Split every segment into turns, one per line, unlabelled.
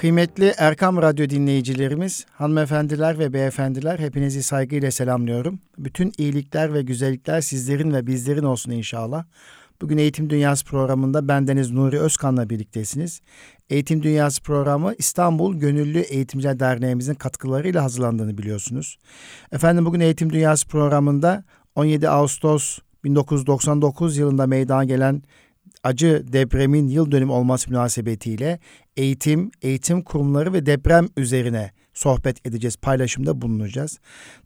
Kıymetli Erkam Radyo dinleyicilerimiz, hanımefendiler ve beyefendiler hepinizi saygıyla selamlıyorum. Bütün iyilikler ve güzellikler sizlerin ve bizlerin olsun inşallah. Bugün Eğitim Dünyası programında bendeniz Nuri Özkan'la birliktesiniz. Eğitim Dünyası programı İstanbul Gönüllü Eğitimciler Derneğimizin katkılarıyla hazırlandığını biliyorsunuz. Efendim bugün Eğitim Dünyası programında 17 Ağustos 1999 yılında meydana gelen acı depremin yıl dönümü olması münasebetiyle eğitim, eğitim kurumları ve deprem üzerine sohbet edeceğiz, paylaşımda bulunacağız.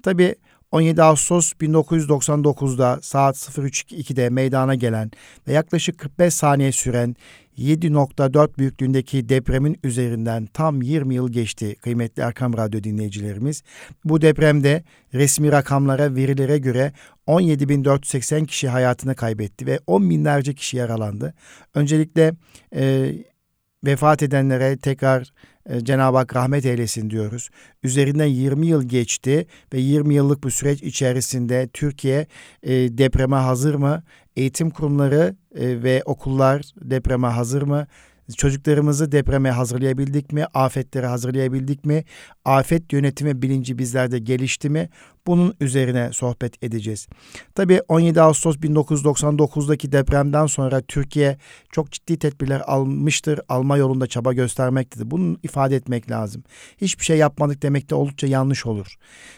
Tabii 17 Ağustos 1999'da saat 03.02'de meydana gelen ve yaklaşık 45 saniye süren 7.4 büyüklüğündeki depremin üzerinden tam 20 yıl geçti kıymetli Erkam Radyo dinleyicilerimiz. Bu depremde resmi rakamlara, verilere göre 17.480 kişi hayatını kaybetti ve 10 binlerce kişi yaralandı. Öncelikle e, vefat edenlere tekrar e, Cenab-ı Hak rahmet eylesin diyoruz. Üzerinden 20 yıl geçti ve 20 yıllık bu süreç içerisinde Türkiye e, depreme hazır mı? Eğitim kurumları e, ve okullar depreme hazır mı? Çocuklarımızı depreme hazırlayabildik mi? Afetlere hazırlayabildik mi? Afet yönetimi bilinci bizlerde gelişti mi? Bunun üzerine sohbet edeceğiz. Tabii 17 Ağustos 1999'daki depremden sonra Türkiye çok ciddi tedbirler almıştır. Alma yolunda çaba göstermektedir. Bunu ifade etmek lazım. Hiçbir şey yapmadık demek de oldukça yanlış olur.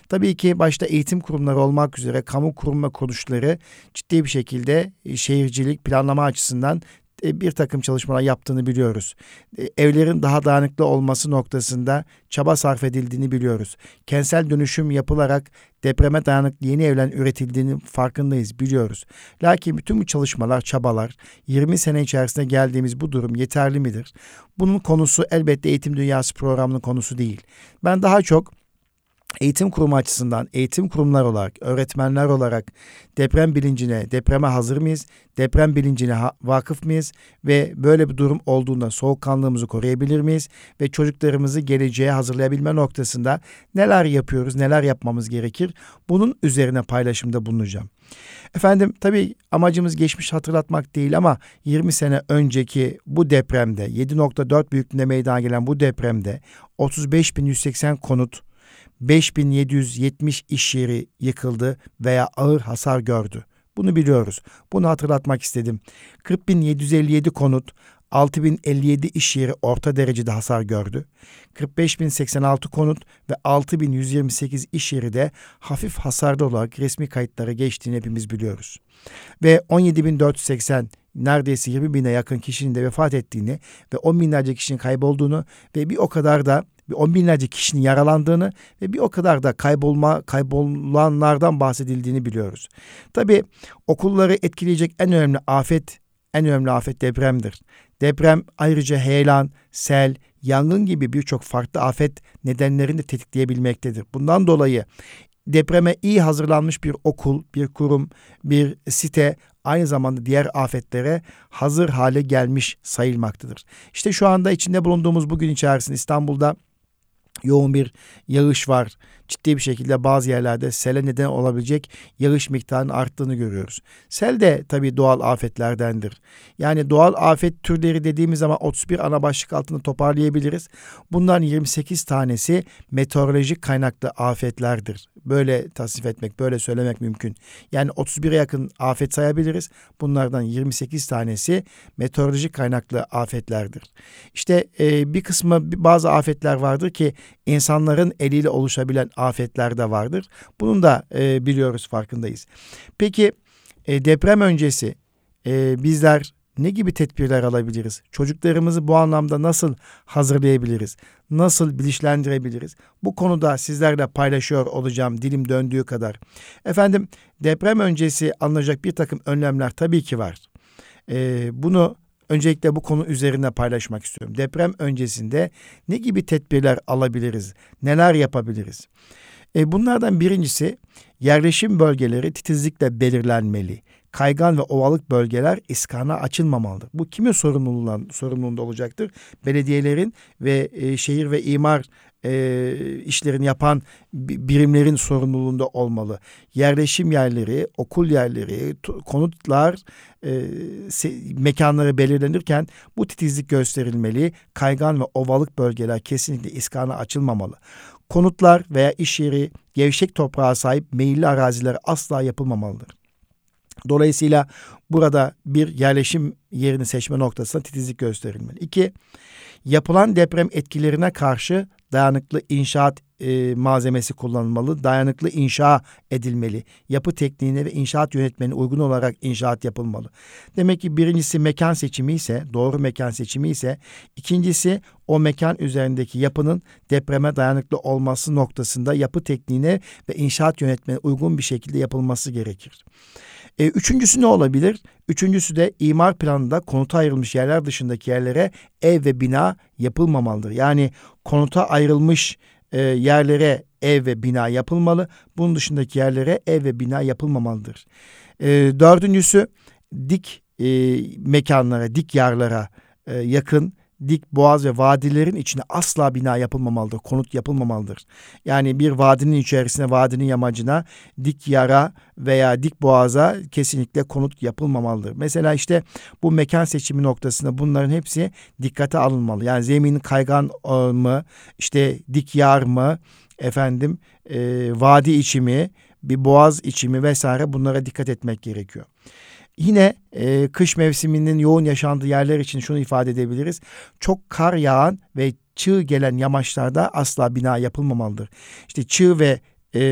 Tabii ki başta eğitim kurumları olmak üzere kamu kurum ve kuruluşları ciddi bir şekilde şehircilik planlama açısından e, bir takım çalışmalar yaptığını biliyoruz. E, evlerin daha dayanıklı olması noktasında çaba sarf edildiğini biliyoruz. Kentsel dönüşüm yapılarak depreme dayanıklı yeni evler üretildiğini farkındayız, biliyoruz. Lakin bütün bu çalışmalar, çabalar 20 sene içerisinde geldiğimiz bu durum yeterli midir? Bunun konusu elbette eğitim dünyası programının konusu değil. Ben daha çok eğitim kurumu açısından eğitim kurumlar olarak, öğretmenler olarak deprem bilincine, depreme hazır mıyız? Deprem bilincine vakıf mıyız? Ve böyle bir durum olduğunda soğukkanlığımızı koruyabilir miyiz? Ve çocuklarımızı geleceğe hazırlayabilme noktasında neler yapıyoruz, neler yapmamız gerekir? Bunun üzerine paylaşımda bulunacağım. Efendim tabii amacımız geçmiş hatırlatmak değil ama 20 sene önceki bu depremde 7.4 büyüklüğünde meydana gelen bu depremde 35.180 konut 5770 iş yeri yıkıldı veya ağır hasar gördü. Bunu biliyoruz. Bunu hatırlatmak istedim. 40.757 konut, 6057 iş yeri orta derecede hasar gördü. 45086 konut ve 6128 iş yeri de hafif hasarlı olarak resmi kayıtlara geçtiğini hepimiz biliyoruz. Ve 17480 neredeyse 20 bine yakın kişinin de vefat ettiğini ve 10 binlerce kişinin kaybolduğunu ve bir o kadar da bir on binlerce kişinin yaralandığını ve bir o kadar da kaybolma kaybolanlardan bahsedildiğini biliyoruz. Tabii okulları etkileyecek en önemli afet en önemli afet depremdir. Deprem ayrıca heyelan, sel, yangın gibi birçok farklı afet nedenlerini de tetikleyebilmektedir. Bundan dolayı depreme iyi hazırlanmış bir okul, bir kurum, bir site aynı zamanda diğer afetlere hazır hale gelmiş sayılmaktadır. İşte şu anda içinde bulunduğumuz bugün içerisinde İstanbul'da yoğun bir yağış var. Ciddi bir şekilde bazı yerlerde sele neden olabilecek yağış miktarının arttığını görüyoruz. Sel de tabii doğal afetlerdendir. Yani doğal afet türleri dediğimiz zaman 31 ana başlık altında toparlayabiliriz. Bundan 28 tanesi meteorolojik kaynaklı afetlerdir. Böyle tasnif etmek, böyle söylemek mümkün. Yani 31'e yakın afet sayabiliriz. Bunlardan 28 tanesi meteorolojik kaynaklı afetlerdir. İşte e, bir kısmı bazı afetler vardır ki insanların eliyle oluşabilen afetler de vardır. Bunun da e, biliyoruz farkındayız. Peki e, deprem öncesi e, bizler ne gibi tedbirler alabiliriz? Çocuklarımızı bu anlamda nasıl hazırlayabiliriz? Nasıl bilinçlendirebiliriz? Bu konuda sizlerle paylaşıyor olacağım dilim döndüğü kadar. Efendim deprem öncesi alınacak bir takım önlemler tabii ki var. Ee, bunu öncelikle bu konu üzerine paylaşmak istiyorum. Deprem öncesinde ne gibi tedbirler alabiliriz? Neler yapabiliriz? E bunlardan birincisi yerleşim bölgeleri titizlikle belirlenmeli. Kaygan ve ovalık bölgeler iskana açılmamalıdır. Bu kimin sorumluluğunda, sorumluluğunda olacaktır? Belediyelerin ve e, şehir ve imar e, işlerini yapan birimlerin sorumluluğunda olmalı. Yerleşim yerleri, okul yerleri, konutlar, e, mekanları belirlenirken bu titizlik gösterilmeli. Kaygan ve ovalık bölgeler kesinlikle iskana açılmamalı. Konutlar veya iş yeri gevşek toprağa sahip meyilli araziler asla yapılmamalıdır. Dolayısıyla burada bir yerleşim yerini seçme noktasında titizlik gösterilmeli. İki, yapılan deprem etkilerine karşı dayanıklı inşaat e, malzemesi kullanılmalı, dayanıklı inşa edilmeli. Yapı tekniğine ve inşaat yönetmenine uygun olarak inşaat yapılmalı. Demek ki birincisi mekan seçimi ise, doğru mekan seçimi ise, ikincisi o mekan üzerindeki yapının depreme dayanıklı olması noktasında yapı tekniğine ve inşaat yönetmenine uygun bir şekilde yapılması gerekir. E, üçüncüsü ne olabilir? Üçüncüsü de imar planında konuta ayrılmış yerler dışındaki yerlere ev ve bina yapılmamalıdır. Yani konuta ayrılmış e, yerlere ev ve bina yapılmalı. Bunun dışındaki yerlere ev ve bina yapılmamalıdır. E, dördüncüsü dik e, mekanlara, dik yerlere e, yakın dik boğaz ve vadilerin içine asla bina yapılmamalıdır, konut yapılmamalıdır. Yani bir vadinin içerisine, vadinin yamacına dik yara veya dik boğaza kesinlikle konut yapılmamalıdır. Mesela işte bu mekan seçimi noktasında bunların hepsi dikkate alınmalı. Yani zeminin kaygan mı, işte dik yar mı, efendim e, vadi içimi, bir boğaz içimi vesaire bunlara dikkat etmek gerekiyor. Yine e, kış mevsiminin yoğun yaşandığı yerler için şunu ifade edebiliriz. Çok kar yağan ve çığ gelen yamaçlarda asla bina yapılmamalıdır. İşte çığ ve e,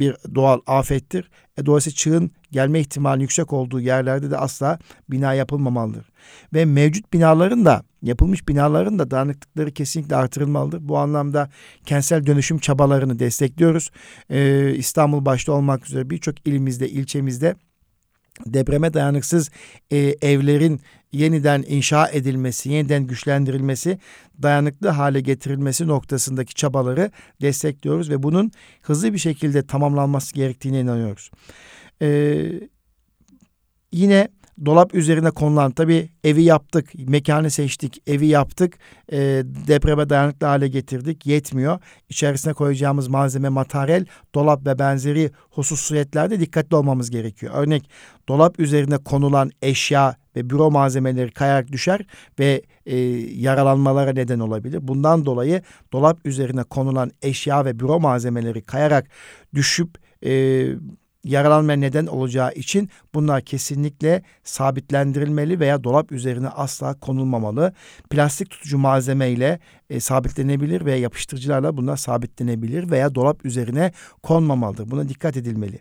bir doğal afettir. E, dolayısıyla çığın gelme ihtimali yüksek olduğu yerlerde de asla bina yapılmamalıdır. Ve mevcut binaların da yapılmış binaların da dayanıklıkları kesinlikle artırılmalıdır. Bu anlamda kentsel dönüşüm çabalarını destekliyoruz. E, İstanbul başta olmak üzere birçok ilimizde, ilçemizde depreme dayanıksız e, evlerin yeniden inşa edilmesi, yeniden güçlendirilmesi, dayanıklı hale getirilmesi noktasındaki çabaları destekliyoruz ve bunun hızlı bir şekilde tamamlanması gerektiğine inanıyoruz. Ee, yine dolap üzerine konulan tabi evi yaptık, mekanı seçtik, evi yaptık, e, depreme dayanıklı hale getirdik, yetmiyor. İçerisine koyacağımız malzeme, materyal, dolap ve benzeri hususiyetlerde dikkatli olmamız gerekiyor. Örnek dolap üzerine konulan eşya ve büro malzemeleri kayarak düşer ve e, yaralanmalara neden olabilir. Bundan dolayı dolap üzerine konulan eşya ve büro malzemeleri kayarak düşüp e, yaralanma neden olacağı için bunlar kesinlikle sabitlendirilmeli veya dolap üzerine asla konulmamalı. Plastik tutucu malzeme ile e, sabitlenebilir veya yapıştırıcılarla bunlar sabitlenebilir veya dolap üzerine konmamalıdır. Buna dikkat edilmeli.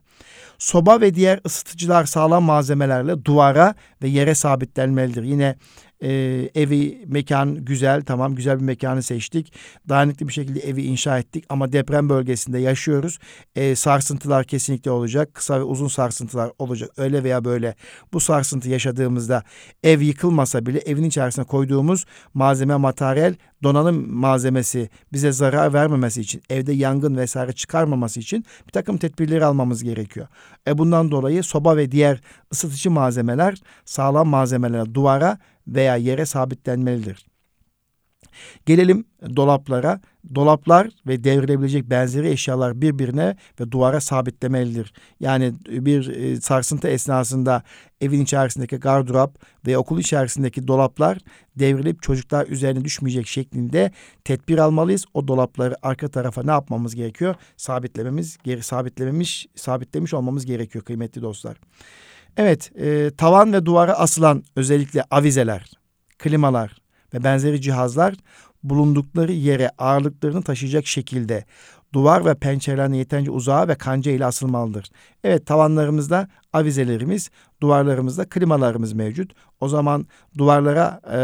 Soba ve diğer ısıtıcılar sağlam malzemelerle duvara ve yere sabitlenmelidir. Yine e, evi, mekan güzel, tamam güzel bir mekanı seçtik. Dayanıklı bir şekilde evi inşa ettik ama deprem bölgesinde yaşıyoruz. E, sarsıntılar kesinlikle olacak. Kısa ve uzun sarsıntılar olacak. Öyle veya böyle bu sarsıntı yaşadığımızda ev yıkılmasa bile evin içerisine koyduğumuz malzeme, materyal donanım malzemesi bize zarar vermemesi için, evde yangın vesaire çıkarmaması için bir takım tedbirleri almamız gerekiyor. E bundan dolayı soba ve diğer ısıtıcı malzemeler sağlam malzemeler duvara veya yere sabitlenmelidir. Gelelim dolaplara. Dolaplar ve devrilebilecek benzeri eşyalar birbirine ve duvara sabitlemelidir. Yani bir e, sarsıntı esnasında evin içerisindeki gardırop ve okul içerisindeki dolaplar devrilip çocuklar üzerine düşmeyecek şeklinde tedbir almalıyız. O dolapları arka tarafa ne yapmamız gerekiyor? Sabitlememiz, geri sabitlememiş, sabitlemiş olmamız gerekiyor kıymetli dostlar. Evet, e, tavan ve duvara asılan özellikle avizeler, klimalar ve benzeri cihazlar bulundukları yere ağırlıklarını taşıyacak şekilde duvar ve pencerelerine yeterince uzağa ve kanca ile asılmalıdır. Evet tavanlarımızda avizelerimiz, duvarlarımızda klimalarımız mevcut. O zaman duvarlara e,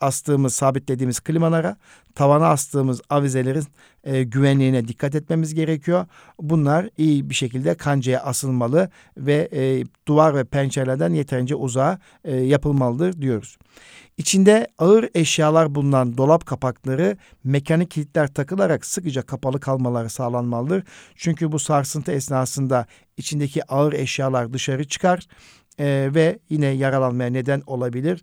astığımız, sabitlediğimiz klimalara, tavana astığımız avizelerin e, güvenliğine dikkat etmemiz gerekiyor. Bunlar iyi bir şekilde kancaya asılmalı ve e, duvar ve pencerelerden yeterince uzağa e, yapılmalıdır diyoruz. İçinde ağır eşyalar bulunan dolap kapakları mekanik kilitler takılarak sıkıca kapalı kalmaları sağlanmalıdır. Çünkü bu sarsıntı esnasında içindeki ağır eşyalar dışarı çıkar e, ve yine yaralanmaya neden olabilir,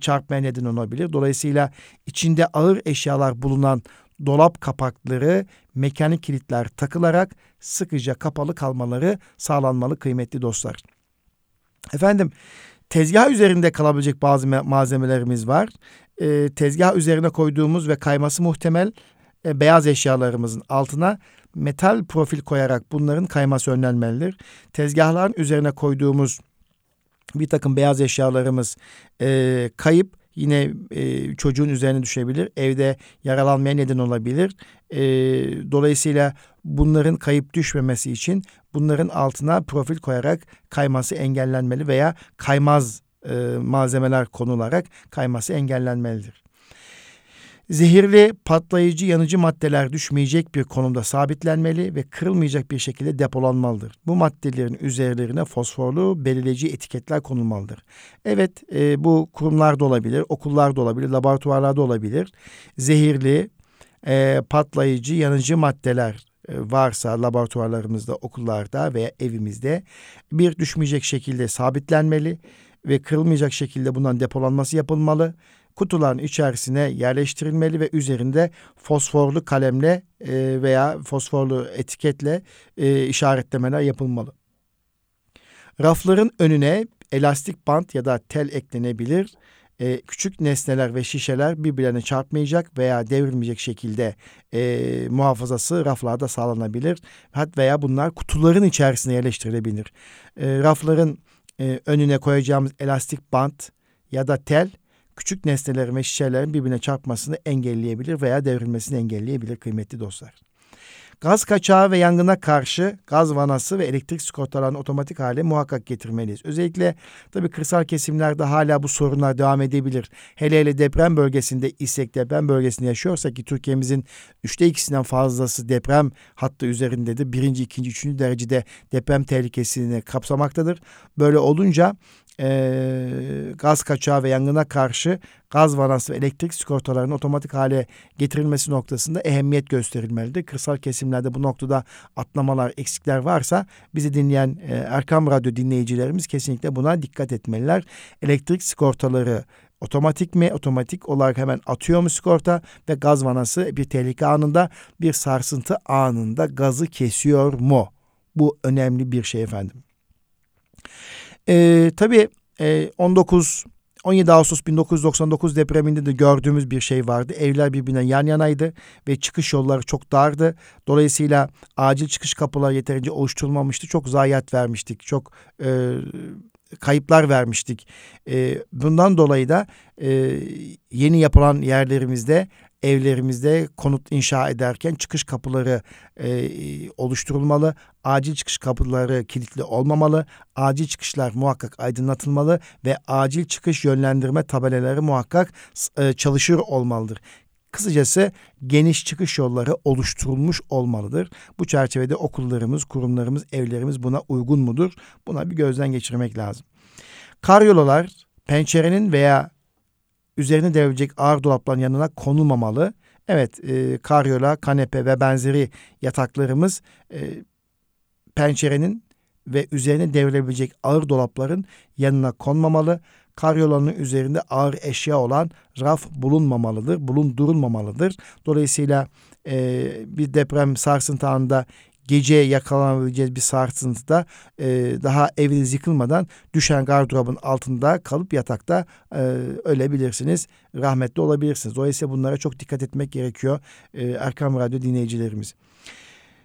çarpmaya neden olabilir. Dolayısıyla içinde ağır eşyalar bulunan dolap kapakları mekanik kilitler takılarak sıkıca kapalı kalmaları sağlanmalı kıymetli dostlar. Efendim tezgah üzerinde kalabilecek bazı malzemelerimiz var. E, tezgah üzerine koyduğumuz ve kayması muhtemel e, beyaz eşyalarımızın altına metal profil koyarak bunların kayması önlenmelidir. Tezgahların üzerine koyduğumuz bir takım beyaz eşyalarımız e, kayıp yine e, çocuğun üzerine düşebilir. Evde yaralanmaya neden olabilir. E, dolayısıyla bunların kayıp düşmemesi için bunların altına profil koyarak kayması engellenmeli veya kaymaz e, malzemeler konularak kayması engellenmelidir zehirli, patlayıcı, yanıcı maddeler düşmeyecek bir konumda sabitlenmeli ve kırılmayacak bir şekilde depolanmalıdır. Bu maddelerin üzerlerine fosforlu belirleyici etiketler konulmalıdır. Evet, e, bu kurumlarda olabilir, okullarda olabilir, laboratuvarlarda olabilir. Zehirli, e, patlayıcı, yanıcı maddeler e, varsa laboratuvarlarımızda, okullarda veya evimizde bir düşmeyecek şekilde sabitlenmeli ve kırılmayacak şekilde bundan depolanması yapılmalı kutuların içerisine yerleştirilmeli ve üzerinde fosforlu kalemle e, veya fosforlu etiketle e, işaretlemeler yapılmalı. Rafların önüne elastik bant ya da tel eklenebilir. E, küçük nesneler ve şişeler birbirlerine çarpmayacak veya devrilmeyecek şekilde e, muhafazası raflarda sağlanabilir. Hat veya bunlar kutuların içerisine yerleştirilebilir. E, rafların e, önüne koyacağımız elastik bant ya da tel küçük nesnelerin ve şişelerin birbirine çarpmasını engelleyebilir veya devrilmesini engelleyebilir kıymetli dostlar. Gaz kaçağı ve yangına karşı gaz vanası ve elektrik sigortalarını otomatik hale muhakkak getirmeliyiz. Özellikle tabii kırsal kesimlerde hala bu sorunlar devam edebilir. Hele hele deprem bölgesinde isek deprem bölgesinde yaşıyorsak ki Türkiye'mizin üçte ikisinden fazlası deprem hattı üzerindedir. Birinci, ikinci, üçüncü derecede deprem tehlikesini kapsamaktadır. Böyle olunca e, gaz kaçağı ve yangına karşı gaz vanası ve elektrik sigortalarının otomatik hale getirilmesi noktasında ehemmiyet gösterilmelidir. Kırsal kesimlerde bu noktada atlamalar, eksikler varsa bizi dinleyen e, Erkam Radyo dinleyicilerimiz kesinlikle buna dikkat etmeliler. Elektrik sigortaları otomatik mi? Otomatik olarak hemen atıyor mu sigorta ve gaz vanası bir tehlike anında, bir sarsıntı anında gazı kesiyor mu? Bu önemli bir şey efendim. E, tabii e, 19 17 Ağustos 1999 depreminde de gördüğümüz bir şey vardı. Evler birbirine yan yanaydı ve çıkış yolları çok dardı. Dolayısıyla acil çıkış kapıları yeterince oluşturulmamıştı. Çok zayiat vermiştik. Çok e, kayıplar vermiştik. E, bundan dolayı da e, yeni yapılan yerlerimizde evlerimizde konut inşa ederken çıkış kapıları e, oluşturulmalı. Acil çıkış kapıları kilitli olmamalı. Acil çıkışlar muhakkak aydınlatılmalı ve acil çıkış yönlendirme tabelaları muhakkak e, çalışır olmalıdır. Kısacası geniş çıkış yolları oluşturulmuş olmalıdır. Bu çerçevede okullarımız, kurumlarımız, evlerimiz buna uygun mudur? Buna bir gözden geçirmek lazım. Karyolalar pencerenin veya üzerine devrilecek ağır dolapların yanına konulmamalı. Evet e, karyola, kanepe ve benzeri yataklarımız e, pencerenin ve üzerine devrilebilecek ağır dolapların yanına konmamalı. Karyolanın üzerinde ağır eşya olan raf bulunmamalıdır, bulundurulmamalıdır. Dolayısıyla e, bir deprem sarsıntı anında gece yakalanabileceğiz bir sarsıntıda e, daha eviniz yıkılmadan düşen gardırobun altında kalıp yatakta e, ölebilirsiniz. Rahmetli olabilirsiniz. Dolayısıyla bunlara çok dikkat etmek gerekiyor e, Erkam Radyo dinleyicilerimiz.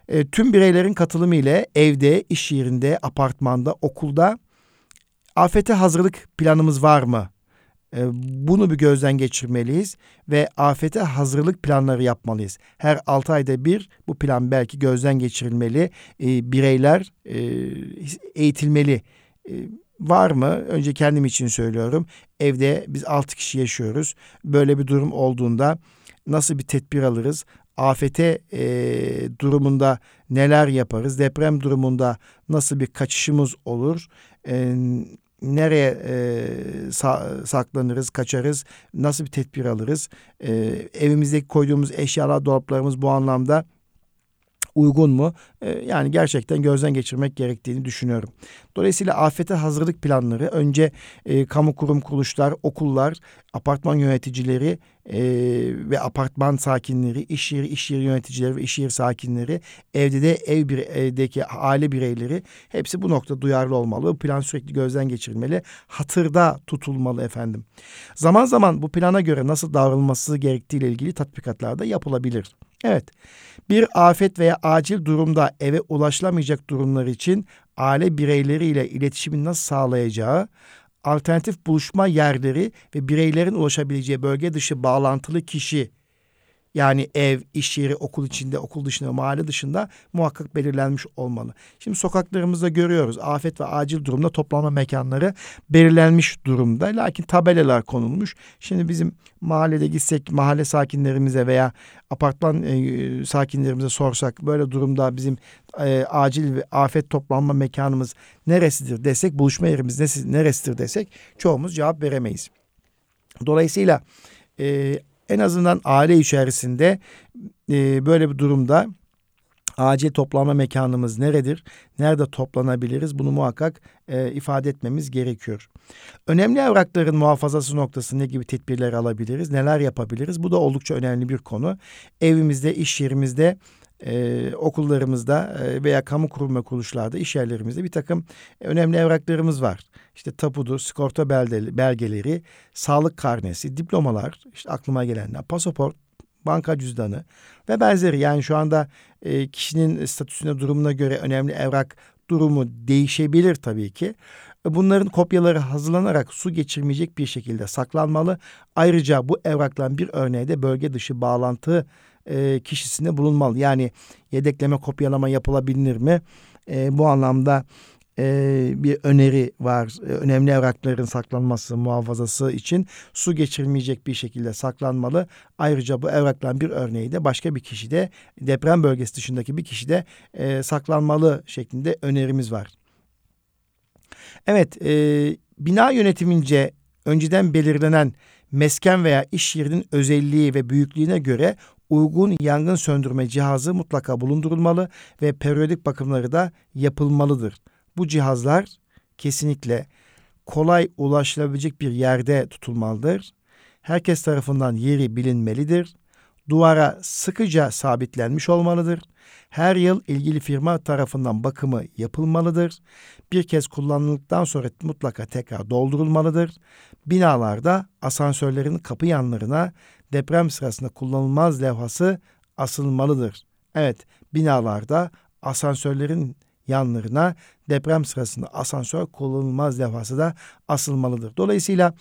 E, tüm bireylerin katılımı ile evde, iş yerinde, apartmanda, okulda afete hazırlık planımız var mı? Ee, bunu bir gözden geçirmeliyiz ve afete hazırlık planları yapmalıyız. Her altı ayda bir bu plan belki gözden geçirilmeli. E, bireyler e, eğitilmeli. E, var mı? Önce kendim için söylüyorum. Evde biz altı kişi yaşıyoruz. Böyle bir durum olduğunda nasıl bir tedbir alırız? Afete e, durumunda neler yaparız? Deprem durumunda nasıl bir kaçışımız olur? E, nereye e, sa- saklanırız, kaçarız, nasıl bir tedbir alırız? E, evimizdeki koyduğumuz eşyalar, dolaplarımız bu anlamda uygun mu? E, yani gerçekten gözden geçirmek gerektiğini düşünüyorum. Dolayısıyla afete hazırlık planları önce e, kamu kurum kuruluşlar, okullar, apartman yöneticileri e, ve apartman sakinleri, iş yeri, iş yeri yöneticileri ve iş yeri sakinleri, evde de ev bir evdeki aile bireyleri hepsi bu nokta duyarlı olmalı. Bu plan sürekli gözden geçirilmeli, hatırda tutulmalı efendim. Zaman zaman bu plana göre nasıl davranılması gerektiği ile ilgili tatbikatlar da yapılabilir. Evet, bir afet veya acil durumda eve ulaşılamayacak durumlar için aile bireyleriyle iletişimi nasıl sağlayacağı, alternatif buluşma yerleri ve bireylerin ulaşabileceği bölge dışı bağlantılı kişi yani ev, iş yeri, okul içinde, okul dışında, mahalle dışında muhakkak belirlenmiş olmalı. Şimdi sokaklarımızda görüyoruz afet ve acil durumda toplanma mekanları belirlenmiş durumda. Lakin tabelalar konulmuş. Şimdi bizim mahallede gitsek mahalle sakinlerimize veya apartman e, sakinlerimize sorsak böyle durumda bizim e, acil ve afet toplanma mekanımız neresidir desek, buluşma yerimiz neresidir desek çoğumuz cevap veremeyiz. Dolayısıyla e, en azından aile içerisinde e, böyle bir durumda acil toplanma mekanımız neredir? Nerede toplanabiliriz? Bunu muhakkak e, ifade etmemiz gerekiyor. Önemli evrakların muhafazası noktası ne gibi tedbirler alabiliriz? Neler yapabiliriz? Bu da oldukça önemli bir konu. Evimizde, iş yerimizde e, okullarımızda e, veya kamu kurum ve kuruluşlarda, iş yerlerimizde bir takım önemli evraklarımız var. İşte tapudur, sigorta belgeleri, sağlık karnesi, diplomalar, işte aklıma gelenler, pasaport, banka cüzdanı ve benzeri. Yani şu anda e, kişinin statüsüne, durumuna göre önemli evrak durumu değişebilir tabii ki. Bunların kopyaları hazırlanarak su geçirmeyecek bir şekilde saklanmalı. Ayrıca bu evrakların bir örneği de bölge dışı bağlantı e, kişisinde bulunmalı. Yani yedekleme kopyalama yapılabilir mi? E, bu anlamda e, bir öneri var. E, önemli evrakların saklanması, muhafazası için su geçirmeyecek bir şekilde saklanmalı. Ayrıca bu evrakların bir örneği de başka bir kişide deprem bölgesi dışındaki bir kişide e, saklanmalı şeklinde önerimiz var. Evet, e, bina yönetimince önceden belirlenen mesken veya iş yerinin özelliği ve büyüklüğüne göre uygun yangın söndürme cihazı mutlaka bulundurulmalı ve periyodik bakımları da yapılmalıdır. Bu cihazlar kesinlikle kolay ulaşılabilecek bir yerde tutulmalıdır. Herkes tarafından yeri bilinmelidir. Duvara sıkıca sabitlenmiş olmalıdır. Her yıl ilgili firma tarafından bakımı yapılmalıdır. Bir kez kullanıldıktan sonra mutlaka tekrar doldurulmalıdır. Binalarda asansörlerin kapı yanlarına deprem sırasında kullanılmaz levhası asılmalıdır. Evet, binalarda asansörlerin yanlarına deprem sırasında asansör kullanılmaz levhası da asılmalıdır. Dolayısıyla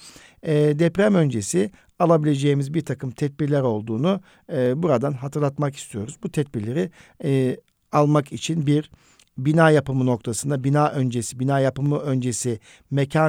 e, deprem öncesi alabileceğimiz bir takım tedbirler olduğunu e, buradan hatırlatmak istiyoruz. Bu tedbirleri e, almak için bir bina yapımı noktasında bina öncesi, bina yapımı öncesi mekan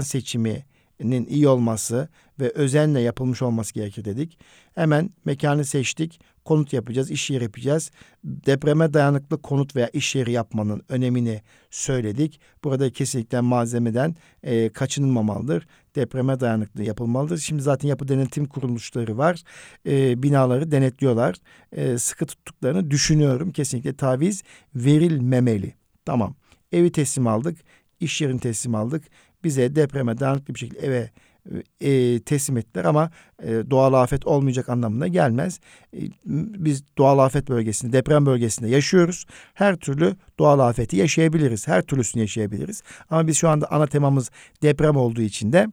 seçiminin iyi olması ve özenle yapılmış olması gerekir dedik. Hemen mekanı seçtik konut yapacağız, iş yeri yapacağız. Depreme dayanıklı konut veya iş yeri yapmanın önemini söyledik. Burada kesinlikle malzemeden e, kaçınılmamalıdır. Depreme dayanıklı yapılmalıdır. Şimdi zaten yapı denetim kuruluşları var. E, binaları denetliyorlar. E, sıkı tuttuklarını düşünüyorum. Kesinlikle taviz verilmemeli. Tamam. Evi teslim aldık. iş yerini teslim aldık. Bize depreme dayanıklı bir şekilde eve e, teslim ettiler ama e, doğal afet olmayacak anlamına gelmez. E, biz doğal afet bölgesinde, deprem bölgesinde yaşıyoruz. Her türlü doğal afeti yaşayabiliriz. Her türlüsünü yaşayabiliriz. Ama biz şu anda ana temamız deprem olduğu için de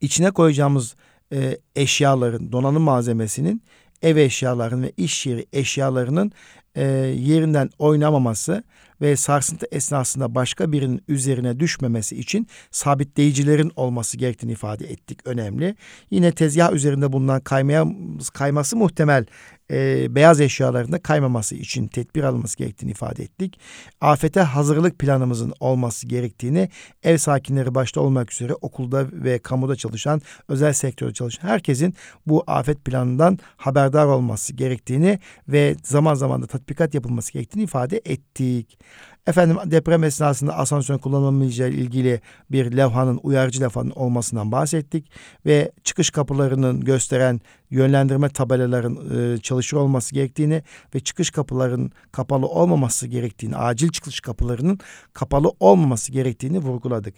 içine koyacağımız e, eşyaların, donanım malzemesinin ev eşyalarının ve iş yeri eşyalarının e, yerinden oynamaması ve sarsıntı esnasında başka birinin üzerine düşmemesi için sabitleyicilerin olması gerektiğini ifade ettik. Önemli. Yine tezgah üzerinde bulunan kaymaya, kayması muhtemel e, beyaz eşyalarında kaymaması için tedbir alınması gerektiğini ifade ettik. Afete hazırlık planımızın olması gerektiğini ev sakinleri başta olmak üzere okulda ve kamuda çalışan, özel sektörde çalışan herkesin bu afet planından haberdar olması gerektiğini ve zaman zaman da tatbikat yapılması gerektiğini ifade ettik. Efendim deprem esnasında asansör kullanılmayacağı ilgili bir levhanın, uyarıcı levhanın olmasından bahsettik. Ve çıkış kapılarının gösteren yönlendirme tabelaların e, çalışır olması gerektiğini ve çıkış kapılarının kapalı olmaması gerektiğini, acil çıkış kapılarının kapalı olmaması gerektiğini vurguladık.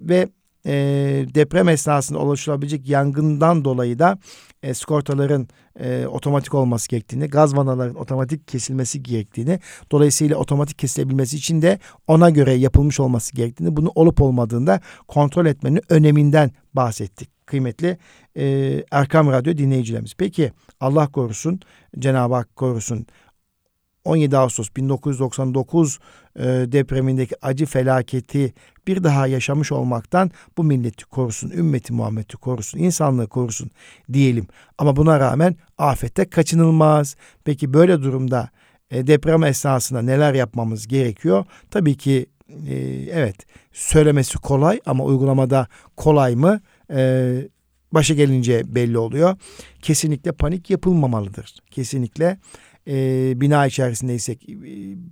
Ve e, deprem esnasında oluşabilecek yangından dolayı da e, skortaların e, otomatik olması gerektiğini, gaz vanaların otomatik kesilmesi gerektiğini, dolayısıyla otomatik kesilebilmesi için de ona göre yapılmış olması gerektiğini, bunu olup olmadığında kontrol etmenin öneminden bahsettik kıymetli e, Erkam Radyo dinleyicilerimiz. Peki Allah korusun, Cenab-ı Hak korusun 17 Ağustos 1999 e, depremindeki acı felaketi bir daha yaşamış olmaktan bu milleti korusun, ümmeti Muhammed'i korusun, insanlığı korusun diyelim. Ama buna rağmen afette kaçınılmaz. Peki böyle durumda e, deprem esnasında neler yapmamız gerekiyor? Tabii ki e, evet söylemesi kolay ama uygulamada kolay mı? E, başa gelince belli oluyor. Kesinlikle panik yapılmamalıdır. Kesinlikle e, bina içerisindeysek, e,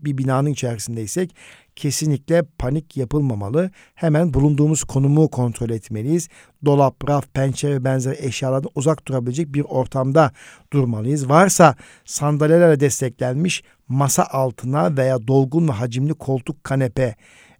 bir binanın içerisindeysek kesinlikle panik yapılmamalı. Hemen bulunduğumuz konumu kontrol etmeliyiz. Dolap, raf, pencere ve benzeri eşyalardan uzak durabilecek bir ortamda durmalıyız. Varsa sandalyelerle desteklenmiş masa altına veya dolgun ve hacimli koltuk, kanepe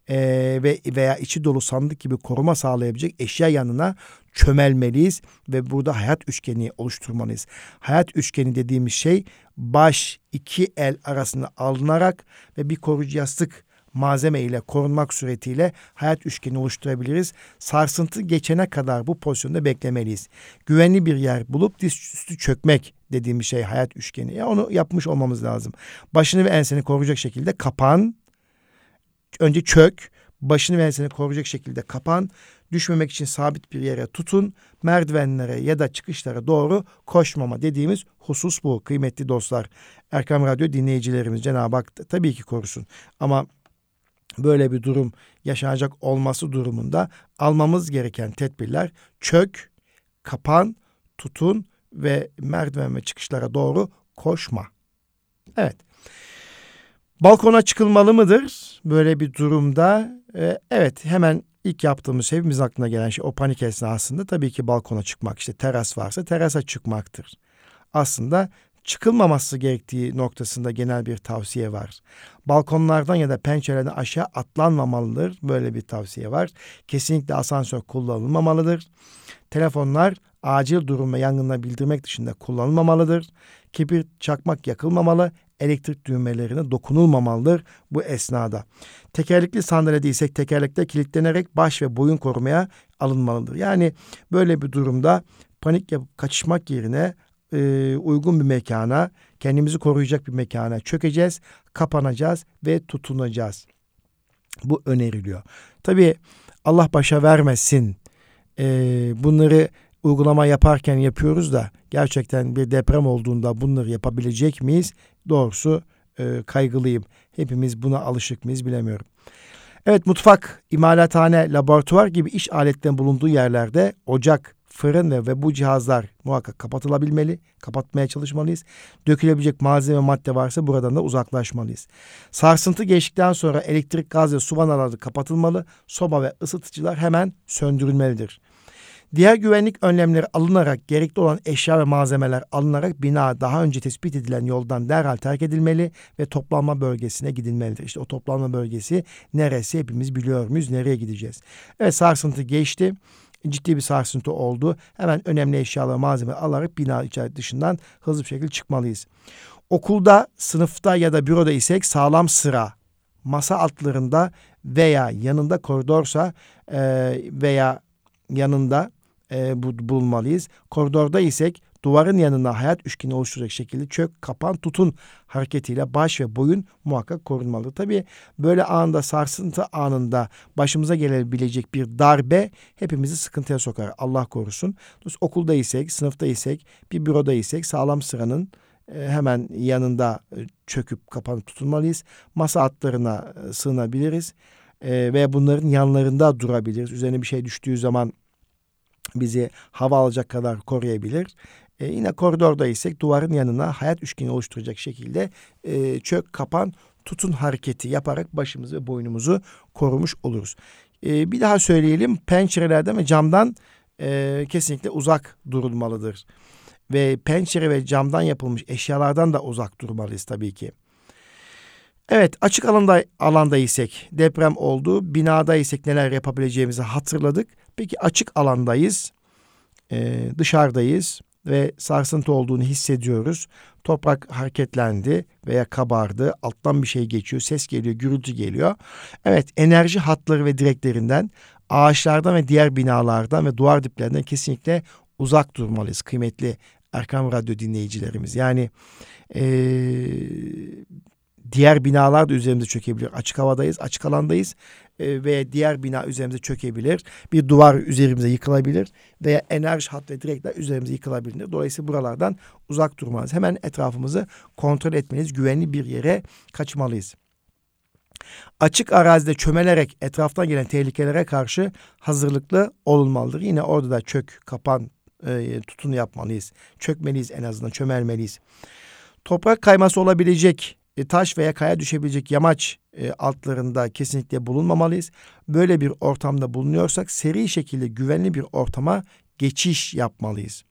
e, ve veya içi dolu sandık gibi koruma sağlayabilecek eşya yanına çömelmeliyiz ve burada hayat üçgeni oluşturmalıyız. Hayat üçgeni dediğimiz şey baş iki el arasında alınarak ve bir koruyucu yastık malzeme ile korunmak suretiyle hayat üçgeni oluşturabiliriz. Sarsıntı geçene kadar bu pozisyonda beklemeliyiz. Güvenli bir yer bulup diz üstü çökmek dediğimiz şey hayat üçgeni. Ya onu yapmış olmamız lazım. Başını ve enseni koruyacak şekilde kapan. Önce çök. Başını ve enseni koruyacak şekilde kapan. Düşmemek için sabit bir yere tutun. Merdivenlere ya da çıkışlara doğru koşmama dediğimiz husus bu kıymetli dostlar. Erkam Radyo dinleyicilerimiz Cenab-ı Hak tabii ki korusun. Ama böyle bir durum yaşanacak olması durumunda almamız gereken tedbirler çök, kapan, tutun ve merdiven ve çıkışlara doğru koşma. Evet. Balkona çıkılmalı mıdır böyle bir durumda? Ee, evet hemen ilk yaptığımız hepimiz aklına gelen şey o panik esnasında tabii ki balkona çıkmak işte teras varsa terasa çıkmaktır. Aslında çıkılmaması gerektiği noktasında genel bir tavsiye var. Balkonlardan ya da pencerelerden aşağı atlanmamalıdır. Böyle bir tavsiye var. Kesinlikle asansör kullanılmamalıdır. Telefonlar acil durum ve yangınla bildirmek dışında kullanılmamalıdır. Kibrit, çakmak yakılmamalı. Elektrik düğmelerine dokunulmamalıdır bu esnada. Tekerlekli sandalyediysek tekerlekte kilitlenerek baş ve boyun korumaya alınmalıdır. Yani böyle bir durumda panik yapıp kaçışmak yerine e, uygun bir mekana, kendimizi koruyacak bir mekana çökeceğiz, kapanacağız ve tutunacağız. Bu öneriliyor. Tabii Allah başa vermesin. E, bunları uygulama yaparken yapıyoruz da gerçekten bir deprem olduğunda bunları yapabilecek miyiz? Doğrusu e, kaygılıyım. Hepimiz buna alışık mıyız bilemiyorum. Evet mutfak, imalathane, laboratuvar gibi iş aletlerinin bulunduğu yerlerde ocak, fırın ve, ve bu cihazlar muhakkak kapatılabilmeli. Kapatmaya çalışmalıyız. Dökülebilecek malzeme madde varsa buradan da uzaklaşmalıyız. Sarsıntı geçtikten sonra elektrik, gaz ve su vanaları kapatılmalı. Soba ve ısıtıcılar hemen söndürülmelidir. Diğer güvenlik önlemleri alınarak gerekli olan eşya ve malzemeler alınarak bina daha önce tespit edilen yoldan derhal terk edilmeli ve toplanma bölgesine gidilmelidir. İşte o toplanma bölgesi neresi hepimiz biliyor muyuz? Nereye gideceğiz? Evet sarsıntı geçti ciddi bir sarsıntı oldu. Hemen önemli eşyaları malzeme alarak bina içeri dışından hızlı bir şekilde çıkmalıyız. Okulda, sınıfta ya da büroda isek sağlam sıra, masa altlarında veya yanında koridorsa e, veya yanında e, bulunmalıyız. Koridorda isek duvarın yanına hayat üçgeni oluşturacak şekilde çök, kapan, tutun hareketiyle baş ve boyun muhakkak korunmalı. Tabii böyle anda sarsıntı anında başımıza gelebilecek bir darbe hepimizi sıkıntıya sokar. Allah korusun. Okulda isek, sınıfta isek, bir büroda isek sağlam sıranın e, hemen yanında e, çöküp kapanıp tutulmalıyız. Masa altlarına e, sığınabiliriz e, ve bunların yanlarında durabiliriz. Üzerine bir şey düştüğü zaman bizi hava alacak kadar koruyabilir. E, yine koridorda isek duvarın yanına hayat üçgeni oluşturacak şekilde e, çök, kapan, tutun hareketi yaparak başımızı ve boynumuzu korumuş oluruz. E, bir daha söyleyelim pencerelerden ve camdan e, kesinlikle uzak durulmalıdır. Ve pencere ve camdan yapılmış eşyalardan da uzak durmalıyız tabii ki. Evet açık alanda alanda isek deprem oldu. Binada isek neler yapabileceğimizi hatırladık. Peki açık alandayız. E, dışarıdayız ve sarsıntı olduğunu hissediyoruz. Toprak hareketlendi veya kabardı. Alttan bir şey geçiyor. Ses geliyor, gürültü geliyor. Evet enerji hatları ve direklerinden ağaçlardan ve diğer binalardan ve duvar diplerinden kesinlikle uzak durmalıyız kıymetli Erkam Radyo dinleyicilerimiz. Yani ee, diğer binalar da üzerimize çökebilir. Açık havadayız, açık alandayız e, ve diğer bina üzerimize çökebilir. Bir duvar üzerimize yıkılabilir veya enerji hat ve direkler üzerimize yıkılabilir. Dolayısıyla buralardan uzak durmalıyız. Hemen etrafımızı kontrol etmeliyiz. Güvenli bir yere kaçmalıyız. Açık arazide çömelerek etraftan gelen tehlikelere karşı hazırlıklı olunmalıdır. Yine orada da çök, kapan, e, tutun yapmalıyız. Çökmeliyiz en azından, çömelmeliyiz. Toprak kayması olabilecek e, taş veya kaya düşebilecek yamaç e, altlarında kesinlikle bulunmamalıyız. Böyle bir ortamda bulunuyorsak seri şekilde güvenli bir ortama geçiş yapmalıyız.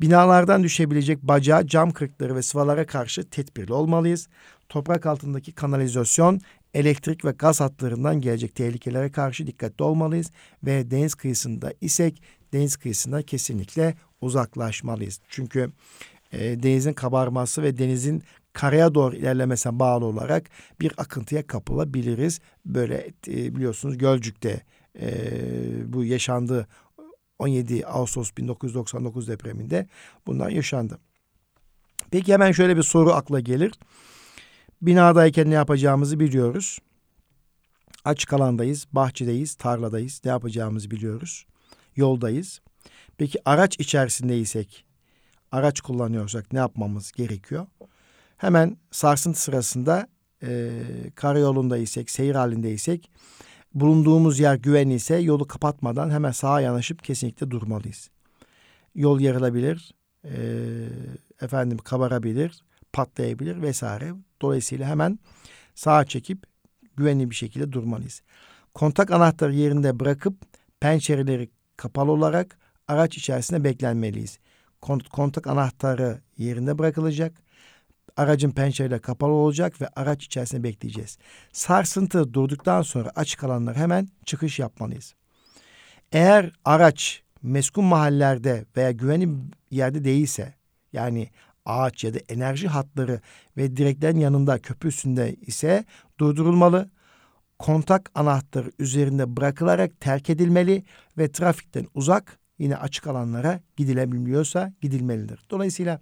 Binalardan düşebilecek baca, cam kırıkları ve sıvalara karşı tedbirli olmalıyız. Toprak altındaki kanalizasyon, elektrik ve gaz hatlarından gelecek tehlikelere karşı dikkatli olmalıyız ve deniz kıyısında isek deniz kıyısında kesinlikle uzaklaşmalıyız. Çünkü e, denizin kabarması ve denizin karaya doğru ilerlemesine bağlı olarak bir akıntıya kapılabiliriz. Böyle e, biliyorsunuz Gölcük'te e, bu yaşandı 17 Ağustos 1999 depreminde bunlar yaşandı. Peki hemen şöyle bir soru akla gelir. Binadayken ne yapacağımızı biliyoruz. Açık alandayız, bahçedeyiz, tarladayız. Ne yapacağımızı biliyoruz. Yoldayız. Peki araç içerisindeysek, araç kullanıyorsak ne yapmamız gerekiyor? Hemen sarsıntı sırasında e, karayolundaysek, seyir halindeysek bulunduğumuz yer güvenli ise yolu kapatmadan hemen sağa yanaşıp kesinlikle durmalıyız. Yol yarılabilir, e, efendim kabarabilir, patlayabilir vesaire. Dolayısıyla hemen sağa çekip güvenli bir şekilde durmalıyız. Kontak anahtarı yerinde bırakıp pencereleri kapalı olarak araç içerisinde beklenmeliyiz. Kontak anahtarı yerinde bırakılacak aracın pencereleri kapalı olacak ve araç içerisinde bekleyeceğiz. Sarsıntı durduktan sonra açık alanlar hemen çıkış yapmalıyız. Eğer araç meskun mahallelerde veya güvenli yerde değilse yani ağaç ya da enerji hatları ve direklerin yanında köprü üstünde ise durdurulmalı. Kontak anahtarı üzerinde bırakılarak terk edilmeli ve trafikten uzak yine açık alanlara gidilebiliyorsa gidilmelidir. Dolayısıyla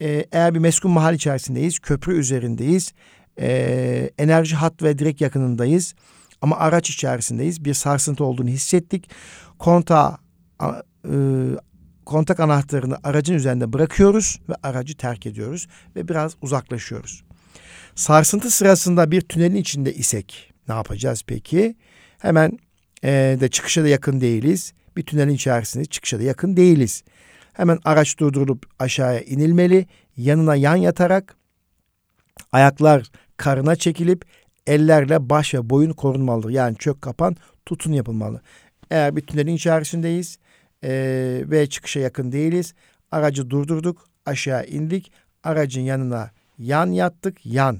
e, eğer bir meskun mahal içerisindeyiz, köprü üzerindeyiz, e, enerji hat ve direk yakınındayız ama araç içerisindeyiz. Bir sarsıntı olduğunu hissettik. Konta e, kontak anahtarını aracın üzerinde bırakıyoruz ve aracı terk ediyoruz ve biraz uzaklaşıyoruz. Sarsıntı sırasında bir tünelin içinde isek ne yapacağız peki? Hemen e, de çıkışa da yakın değiliz. Bir tünelin içerisinde çıkışa da yakın değiliz. Hemen araç durdurulup aşağıya inilmeli. Yanına yan yatarak ayaklar karına çekilip ellerle baş ve boyun korunmalıdır. Yani çök kapan tutun yapılmalı. Eğer bir tünelin içerisindeyiz e, ve çıkışa yakın değiliz. Aracı durdurduk, aşağı indik. Aracın yanına yan yattık, yan.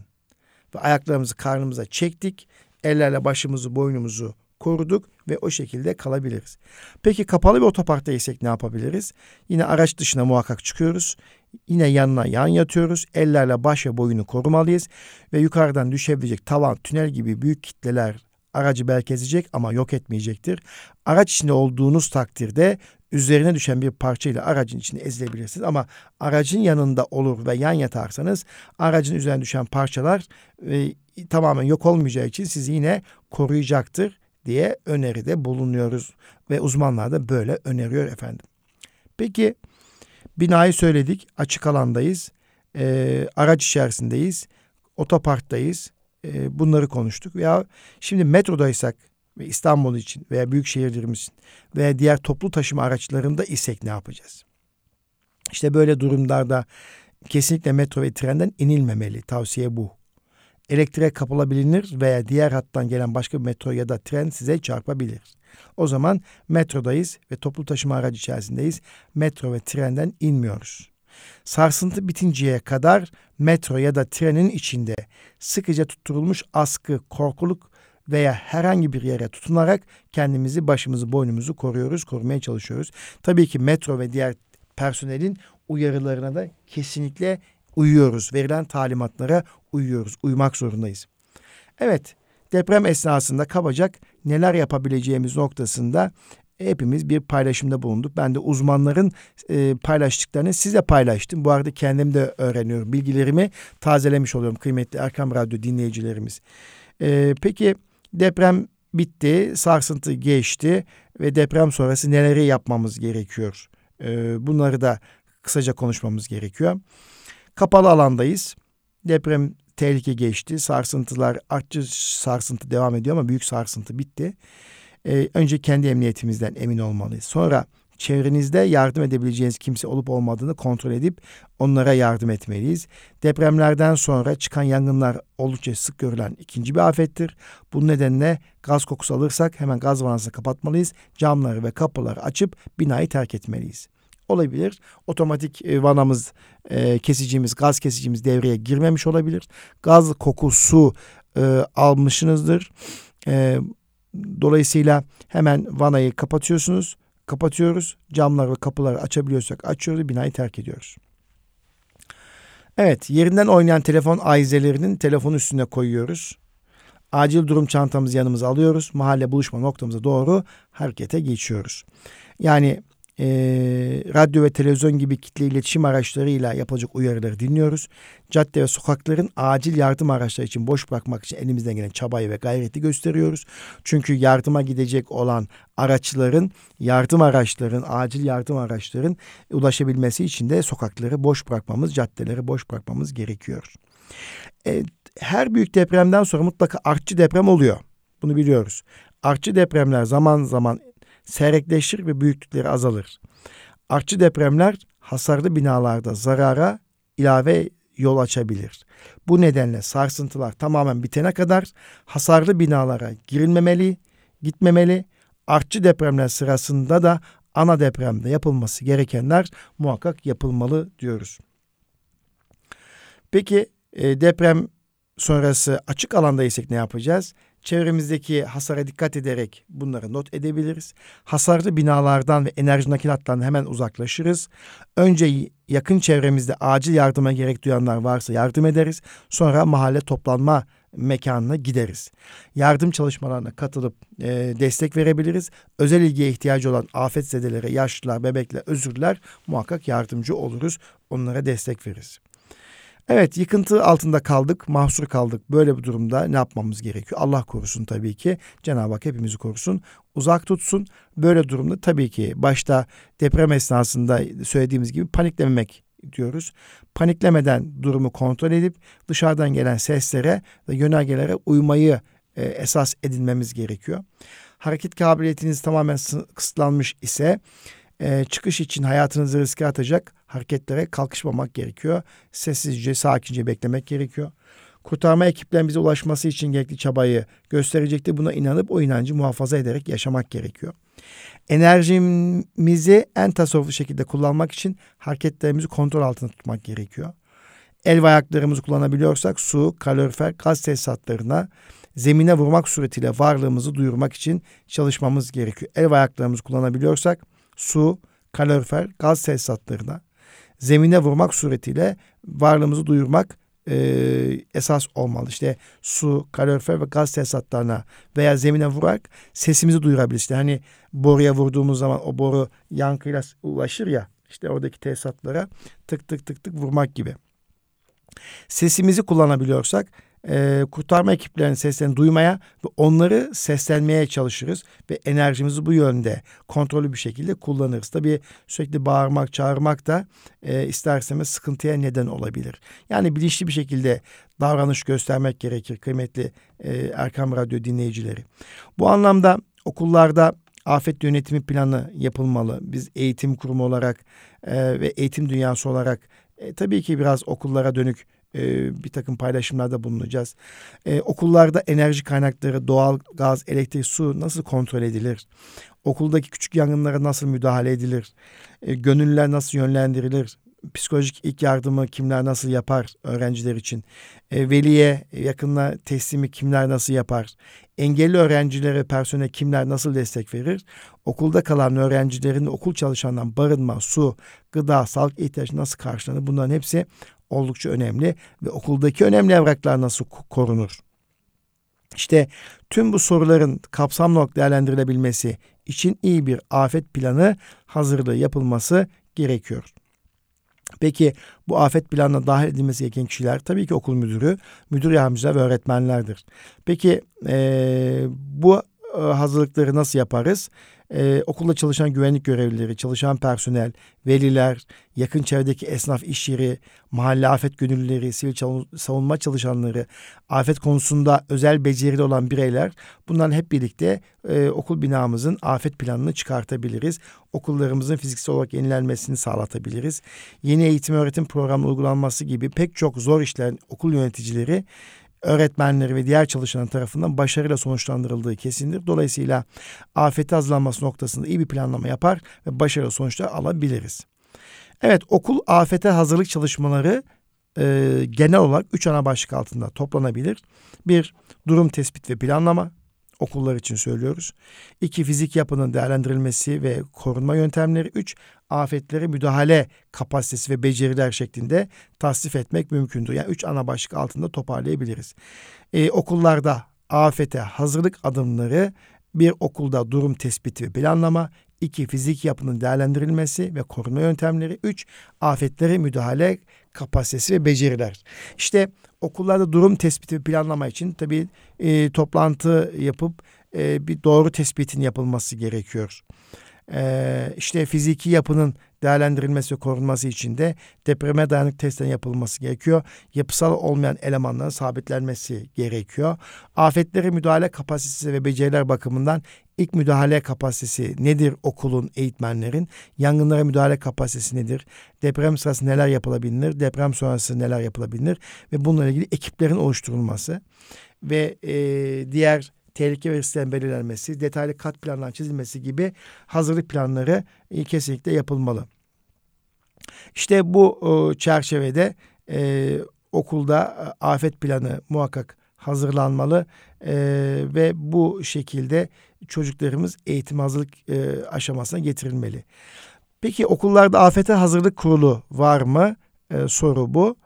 Ve ayaklarımızı karnımıza çektik. Ellerle başımızı, boynumuzu koruduk ve o şekilde kalabiliriz. Peki kapalı bir otoparkta isek ne yapabiliriz? Yine araç dışına muhakkak çıkıyoruz. Yine yanına yan yatıyoruz. Ellerle baş ve boyunu korumalıyız. Ve yukarıdan düşebilecek tavan, tünel gibi büyük kitleler aracı belki ezecek ama yok etmeyecektir. Araç içinde olduğunuz takdirde üzerine düşen bir parça ile aracın içinde ezilebilirsiniz. Ama aracın yanında olur ve yan yatarsanız aracın üzerine düşen parçalar e, tamamen yok olmayacağı için sizi yine koruyacaktır diye öneride bulunuyoruz ve uzmanlar da böyle öneriyor efendim. Peki binayı söyledik, açık alandayız, e, araç içerisindeyiz, otoparktayız, e, bunları konuştuk. Veya şimdi metrodaysak ve İstanbul için veya büyük şehirlerimiz veya diğer toplu taşıma araçlarında isek ne yapacağız? İşte böyle durumlarda kesinlikle metro ve trenden inilmemeli. Tavsiye bu. Elektriğe kapılabilir veya diğer hattan gelen başka bir metro ya da tren size çarpabilir. O zaman metrodayız ve toplu taşıma aracı içerisindeyiz. Metro ve trenden inmiyoruz. Sarsıntı bitinceye kadar metro ya da trenin içinde sıkıca tutturulmuş askı, korkuluk veya herhangi bir yere tutunarak kendimizi, başımızı, boynumuzu koruyoruz, korumaya çalışıyoruz. Tabii ki metro ve diğer personelin uyarılarına da kesinlikle uyuyoruz. Verilen talimatlara uyuyoruz, uymak zorundayız. Evet, deprem esnasında kabacak neler yapabileceğimiz noktasında hepimiz bir paylaşımda bulunduk. Ben de uzmanların e, paylaştıklarını size paylaştım. Bu arada kendim de öğreniyorum. Bilgilerimi tazelemiş oluyorum kıymetli Erkam Radyo dinleyicilerimiz. E, peki deprem bitti, sarsıntı geçti ve deprem sonrası neleri yapmamız gerekiyor? E, bunları da kısaca konuşmamız gerekiyor. Kapalı alandayız. Deprem tehlike geçti. Sarsıntılar, artçı sarsıntı devam ediyor ama büyük sarsıntı bitti. Ee, önce kendi emniyetimizden emin olmalıyız. Sonra çevrenizde yardım edebileceğiniz kimse olup olmadığını kontrol edip onlara yardım etmeliyiz. Depremlerden sonra çıkan yangınlar oldukça sık görülen ikinci bir afettir. Bu nedenle gaz kokusu alırsak hemen gaz vanasını kapatmalıyız. Camları ve kapıları açıp binayı terk etmeliyiz olabilir. Otomatik e, vanamız, e, kesicimiz, gaz kesicimiz devreye girmemiş olabilir. Gaz kokusu e, almışsınızdır. E, dolayısıyla hemen vanayı kapatıyorsunuz. Kapatıyoruz. Camlar ve kapıları açabiliyorsak açıyoruz. Binayı terk ediyoruz. Evet, yerinden oynayan telefon ayizelerinin telefon üstüne koyuyoruz. Acil durum çantamızı yanımıza alıyoruz. Mahalle buluşma noktamıza doğru harekete geçiyoruz. Yani e, radyo ve televizyon gibi kitle iletişim araçlarıyla yapılacak uyarıları dinliyoruz. Cadde ve sokakların acil yardım araçları için boş bırakmak için elimizden gelen çabayı ve gayreti gösteriyoruz. Çünkü yardıma gidecek olan araçların, yardım araçların, acil yardım araçların ulaşabilmesi için de sokakları boş bırakmamız, caddeleri boş bırakmamız gerekiyor. E, her büyük depremden sonra mutlaka artçı deprem oluyor. Bunu biliyoruz. Artçı depremler zaman zaman seyrekleşir ve büyüklükleri azalır. Artçı depremler hasarlı binalarda zarara ilave yol açabilir. Bu nedenle sarsıntılar tamamen bitene kadar hasarlı binalara girilmemeli, gitmemeli. Artçı depremler sırasında da ana depremde yapılması gerekenler muhakkak yapılmalı diyoruz. Peki e, deprem sonrası açık alandaysak ne yapacağız? Çevremizdeki hasara dikkat ederek bunları not edebiliriz. Hasarlı binalardan ve enerji nakilatlarından hemen uzaklaşırız. Önce yakın çevremizde acil yardıma gerek duyanlar varsa yardım ederiz. Sonra mahalle toplanma mekanına gideriz. Yardım çalışmalarına katılıp e, destek verebiliriz. Özel ilgiye ihtiyacı olan afetzedelere, yaşlılar, bebekler, özürler muhakkak yardımcı oluruz. Onlara destek veririz. Evet yıkıntı altında kaldık, mahsur kaldık. Böyle bir durumda ne yapmamız gerekiyor? Allah korusun tabii ki. Cenab-ı Hak hepimizi korusun. Uzak tutsun. Böyle durumda tabii ki başta deprem esnasında söylediğimiz gibi paniklememek diyoruz. Paniklemeden durumu kontrol edip dışarıdan gelen seslere ve yönergelere uymayı e, esas edinmemiz gerekiyor. Hareket kabiliyetiniz tamamen kısıtlanmış ise e, çıkış için hayatınızı riske atacak hareketlere kalkışmamak gerekiyor. Sessizce, sakince beklemek gerekiyor. Kurtarma ekiplerimize ulaşması için gerekli çabayı gösterecektir. Buna inanıp o inancı muhafaza ederek yaşamak gerekiyor. Enerjimizi en tasarruflu şekilde kullanmak için hareketlerimizi kontrol altında tutmak gerekiyor. El ve ayaklarımızı kullanabiliyorsak su, kalorifer, gaz tesisatlarına zemine vurmak suretiyle varlığımızı duyurmak için çalışmamız gerekiyor. El ve ayaklarımızı kullanabiliyorsak su, kalorifer, gaz tesisatlarına zemine vurmak suretiyle varlığımızı duyurmak e, esas olmalı. İşte su, kalorifer ve gaz tesisatlarına veya zemine vurarak sesimizi duyurabiliriz. İşte hani boruya vurduğumuz zaman o boru yankıyla ulaşır ya işte oradaki tesisatlara tık tık tık tık vurmak gibi. Sesimizi kullanabiliyorsak e, kurtarma ekiplerinin seslerini duymaya ve onları seslenmeye çalışırız ve enerjimizi bu yönde kontrollü bir şekilde kullanırız. Tabii sürekli bağırmak, çağırmak da e, isterseniz sıkıntıya neden olabilir. Yani bilinçli bir şekilde davranış göstermek gerekir kıymetli e, Erkam Radyo dinleyicileri. Bu anlamda okullarda afet yönetimi planı yapılmalı. Biz eğitim kurumu olarak e, ve eğitim dünyası olarak e, tabii ki biraz okullara dönük e, bir takım paylaşımlarda bulunacağız. E, okullarda enerji kaynakları, doğal gaz, elektrik, su nasıl kontrol edilir? Okuldaki küçük yangınlara nasıl müdahale edilir? E, gönüllüler nasıl yönlendirilir? psikolojik ilk yardımı kimler nasıl yapar öğrenciler için? E, veliye yakınla teslimi kimler nasıl yapar? Engelli öğrencilere, personel kimler nasıl destek verir? Okulda kalan öğrencilerin okul çalışanından barınma, su, gıda, sağlık ihtiyaçları nasıl karşılanır? Bunların hepsi oldukça önemli ve okuldaki önemli evraklar nasıl korunur? İşte tüm bu soruların kapsamlı olarak değerlendirilebilmesi için iyi bir afet planı hazırlığı yapılması gerekiyor. Peki bu afet planına dahil edilmesi gereken kişiler tabii ki okul müdürü, müdür yardımcıları ve öğretmenlerdir. Peki e, bu hazırlıkları nasıl yaparız? Ee, okulda çalışan güvenlik görevlileri, çalışan personel, veliler, yakın çevredeki esnaf iş yeri, mahalle afet gönüllüleri, sivil savunma çalışanları, afet konusunda özel becerili olan bireyler bunların hep birlikte e, okul binamızın afet planını çıkartabiliriz. Okullarımızın fiziksel olarak yenilenmesini sağlatabiliriz. Yeni eğitim öğretim programı uygulanması gibi pek çok zor işlerin okul yöneticileri öğretmenleri ve diğer çalışanlar tarafından başarıyla sonuçlandırıldığı kesindir. Dolayısıyla afete hazırlanması noktasında iyi bir planlama yapar ve başarılı sonuçlar alabiliriz. Evet okul afete hazırlık çalışmaları e, genel olarak üç ana başlık altında toplanabilir. Bir, durum tespit ve planlama okullar için söylüyoruz. İki, fizik yapının değerlendirilmesi ve korunma yöntemleri. Üç, afetlere müdahale kapasitesi ve beceriler şeklinde tasnif etmek mümkündür. Yani üç ana başlık altında toparlayabiliriz. Ee, okullarda afete hazırlık adımları bir okulda durum tespiti ve planlama, iki fizik yapının değerlendirilmesi ve korunma yöntemleri, üç afetlere müdahale kapasitesi ve beceriler. İşte okullarda durum tespiti ve planlama için tabii e, toplantı yapıp e, bir doğru tespitin yapılması gerekiyor. E, işte fiziki yapının değerlendirilmesi ve korunması için de depreme dayanık testlerin yapılması gerekiyor. Yapısal olmayan elemanların sabitlenmesi gerekiyor. Afetlere müdahale kapasitesi ve beceriler bakımından ilk müdahale kapasitesi nedir okulun, eğitmenlerin? Yangınlara müdahale kapasitesi nedir? Deprem sırası neler yapılabilir? Deprem sonrası neler yapılabilir? Ve bununla ilgili ekiplerin oluşturulması ve e, diğer tehlike risklerin belirlenmesi, detaylı kat planlar çizilmesi gibi hazırlık planları e, kesinlikle yapılmalı. İşte bu e, çerçevede e, okulda afet planı muhakkak hazırlanmalı ve bu şekilde çocuklarımız eğitim hazırlık aşamasına getirilmeli. Peki okullarda afete hazırlık kurulu var mı? Soru bu.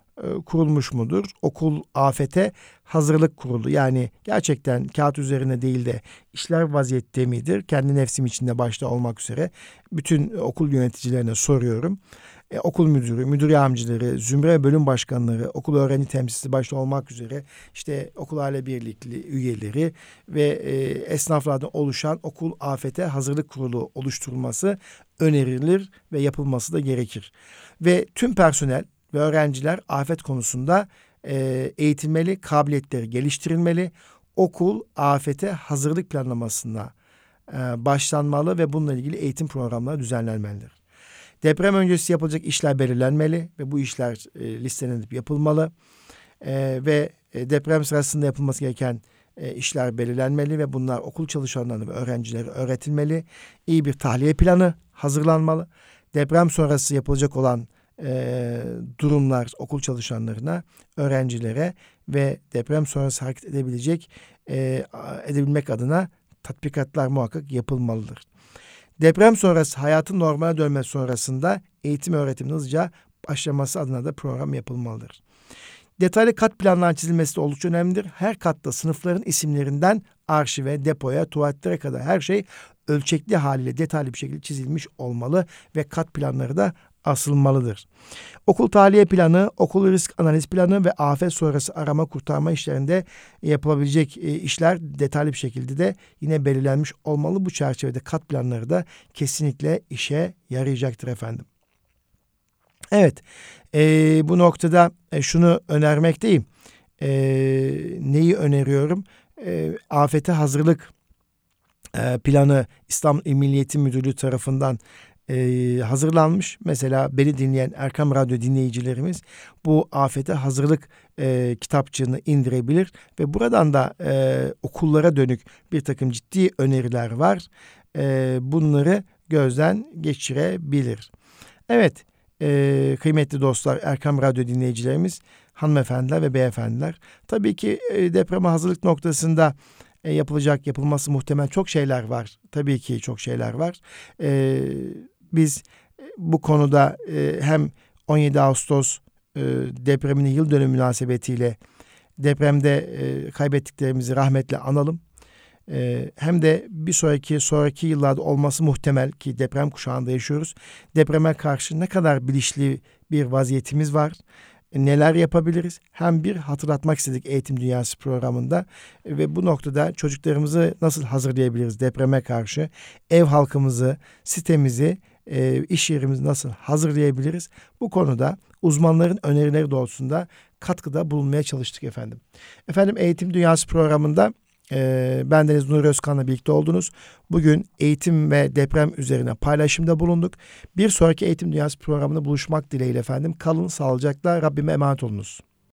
Kurulmuş mudur? Okul afete hazırlık kurulu yani gerçekten kağıt üzerine değil de işler vaziyette midir? Kendi nefsim içinde başta olmak üzere bütün okul yöneticilerine soruyorum. E, okul müdürü, müdür yardımcıları, zümre bölüm başkanları, okul öğrenci temsilcisi başta olmak üzere işte okul aile birlikli üyeleri ve e, esnaflardan oluşan okul afete hazırlık kurulu oluşturulması önerilir ve yapılması da gerekir. Ve tüm personel ve öğrenciler afet konusunda e, eğitilmeli, kabiliyetleri geliştirilmeli. Okul afete hazırlık planlamasına e, başlanmalı ve bununla ilgili eğitim programları düzenlenmelidir. Deprem öncesi yapılacak işler belirlenmeli ve bu işler e, listelenip yapılmalı. E, ve deprem sırasında yapılması gereken işler belirlenmeli ve bunlar okul çalışanlarına ve öğrencilere öğretilmeli. İyi bir tahliye planı hazırlanmalı. Deprem sonrası yapılacak olan e, durumlar okul çalışanlarına, öğrencilere ve deprem sonrası hareket edebilecek e, edebilmek adına tatbikatlar muhakkak yapılmalıdır. Deprem sonrası hayatın normale dönmesi sonrasında eğitim öğretimin hızlıca başlaması adına da program yapılmalıdır. Detaylı kat planlarının çizilmesi de oldukça önemlidir. Her katta sınıfların isimlerinden arşive, depoya, tuvaletlere kadar her şey ölçekli haliyle detaylı bir şekilde çizilmiş olmalı ve kat planları da asılmalıdır. Okul tahliye planı, okul risk analiz planı ve afet sonrası arama kurtarma işlerinde yapılabilecek e, işler detaylı bir şekilde de yine belirlenmiş olmalı. Bu çerçevede kat planları da kesinlikle işe yarayacaktır efendim. Evet, e, bu noktada e, şunu önermekteyim. E, neyi öneriyorum? E, afete hazırlık e, planı İslam İl Milliyeti Müdürlüğü tarafından e, hazırlanmış. Mesela beni dinleyen Erkam Radyo dinleyicilerimiz bu afete hazırlık e, kitapçığını indirebilir ve buradan da e, okullara dönük bir takım ciddi öneriler var. E, bunları gözden geçirebilir. Evet e, kıymetli dostlar Erkam Radyo dinleyicilerimiz hanımefendiler ve beyefendiler. Tabii ki e, depreme hazırlık noktasında e, yapılacak, yapılması muhtemel çok şeyler var. Tabii ki çok şeyler var. E, biz e, bu konuda e, hem 17 Ağustos e, depreminin yıl dönümü münasebetiyle depremde e, kaybettiklerimizi rahmetle analım. E, hem de bir sonraki sonraki yıllarda olması muhtemel ki deprem kuşağında yaşıyoruz. Depreme karşı ne kadar bilinçli bir vaziyetimiz var neler yapabiliriz? Hem bir hatırlatmak istedik Eğitim Dünyası programında ve bu noktada çocuklarımızı nasıl hazırlayabiliriz depreme karşı? Ev halkımızı, sitemizi, e, iş yerimizi nasıl hazırlayabiliriz? Bu konuda uzmanların önerileri doğrultusunda katkıda bulunmaya çalıştık efendim. Efendim Eğitim Dünyası programında e, bendeniz Nur Özkan'la birlikte oldunuz. Bugün eğitim ve deprem üzerine paylaşımda bulunduk. Bir sonraki Eğitim Dünyası programında buluşmak dileğiyle efendim. Kalın sağlıcakla Rabbime emanet olunuz.